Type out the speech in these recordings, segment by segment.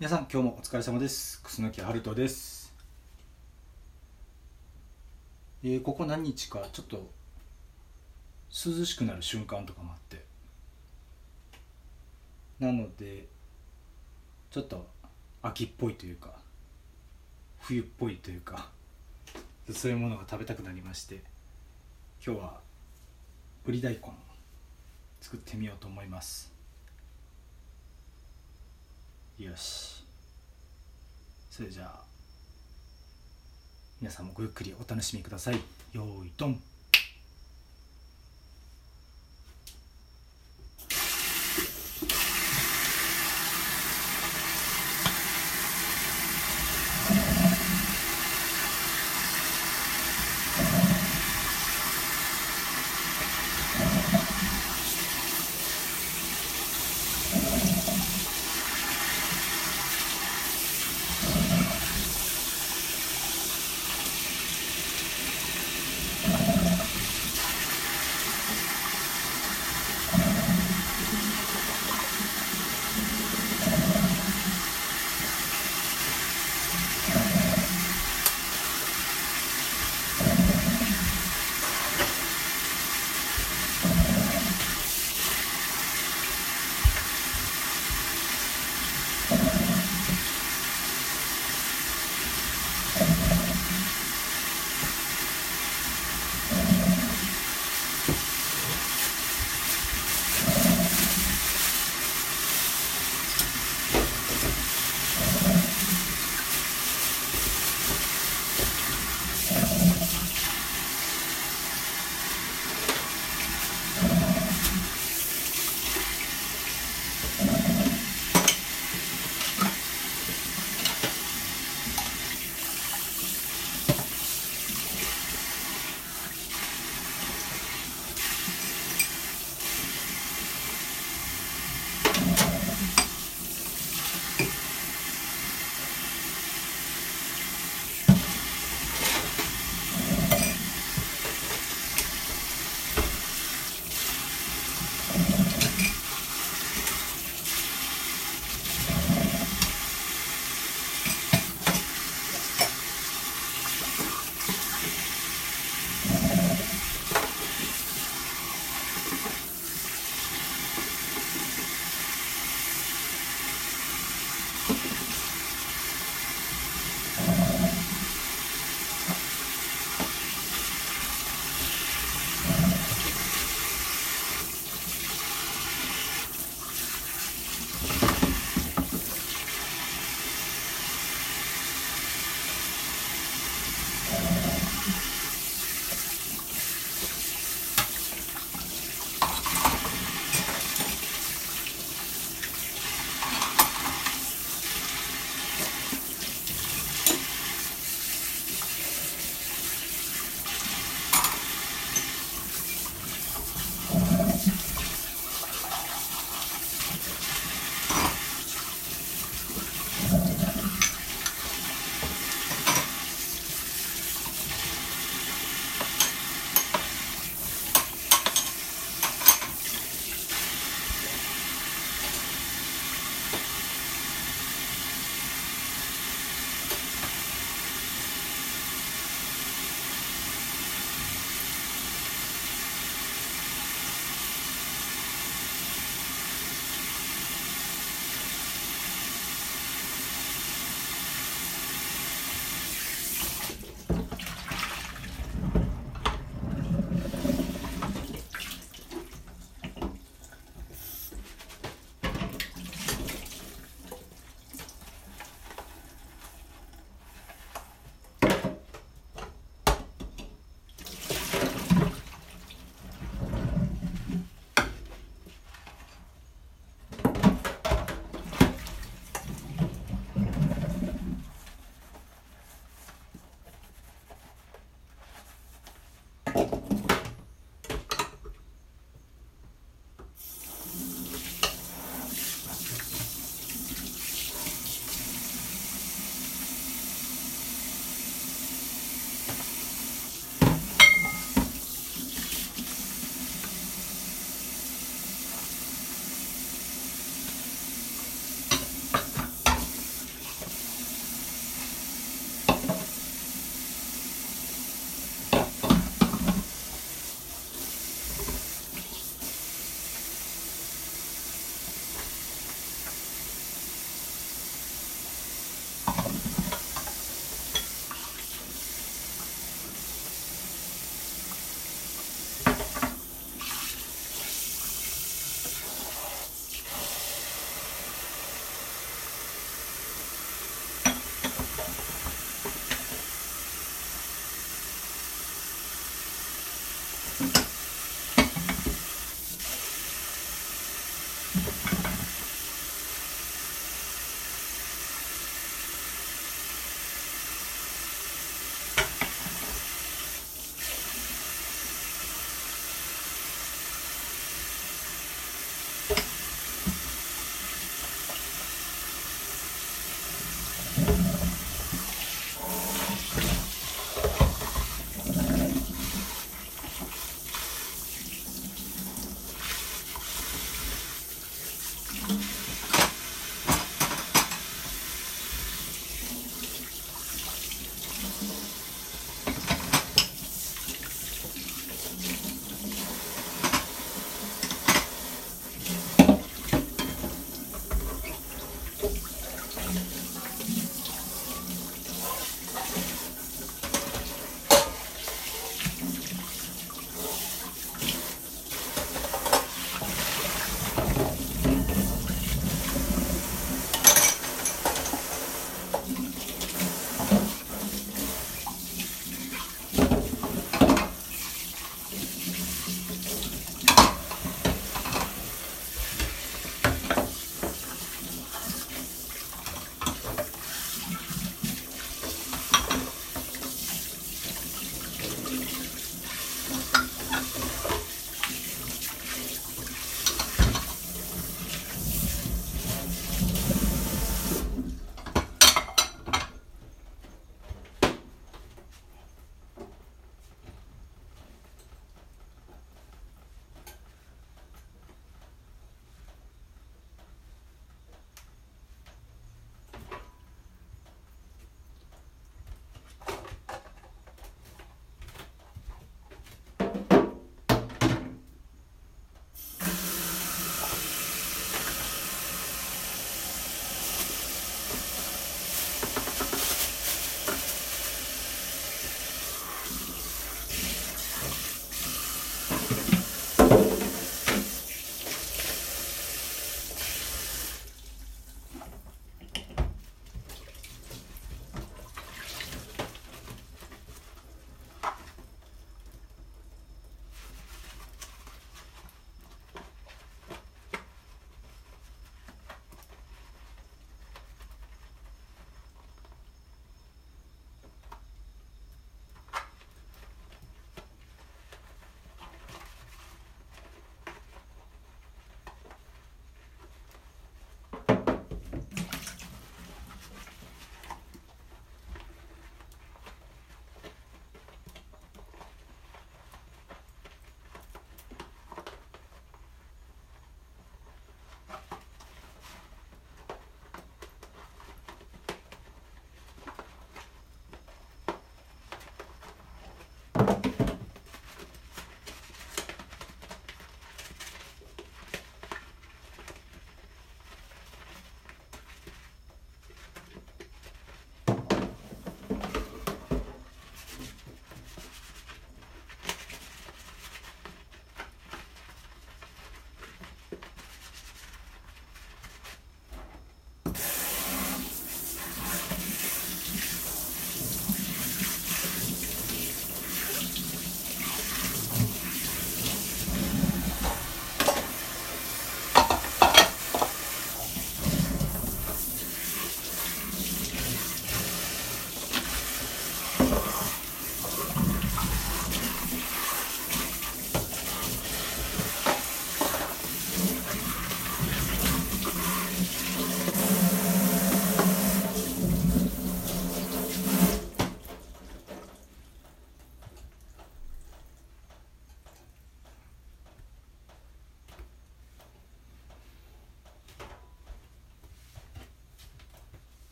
皆さん今日もお疲れ様です。楠木春人です、えーここ何日かちょっと涼しくなる瞬間とかもあって。なのでちょっと秋っぽいというか冬っぽいというかそういうものが食べたくなりまして今日はぶり大根作ってみようと思います。よし。それじゃあ皆さんもごゆっくりお楽しみください。よーいドン。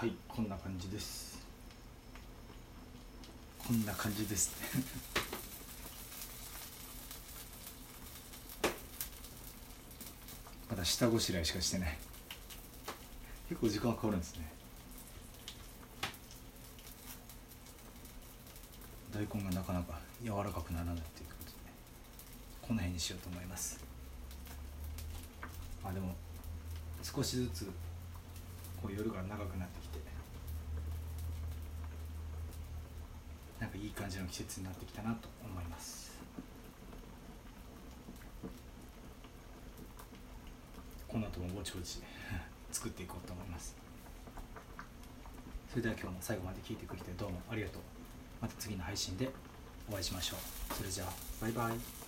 はいこんな感じです。こんな感じです。まだ下ごしらえしかしてない。結構時間かかるんですね。大根がなかなか柔らかくならないっていうことでこの辺にしようと思います。あでも少しずつこう夜が長くなってきてなんかいい感じの季節になってきたなと思います。この後もぼちぼち 作っていこうと思います。それでは今日も最後まで聞いてくれてどうもありがとう。また次の配信でお会いしましょう。それじゃあバイバイ。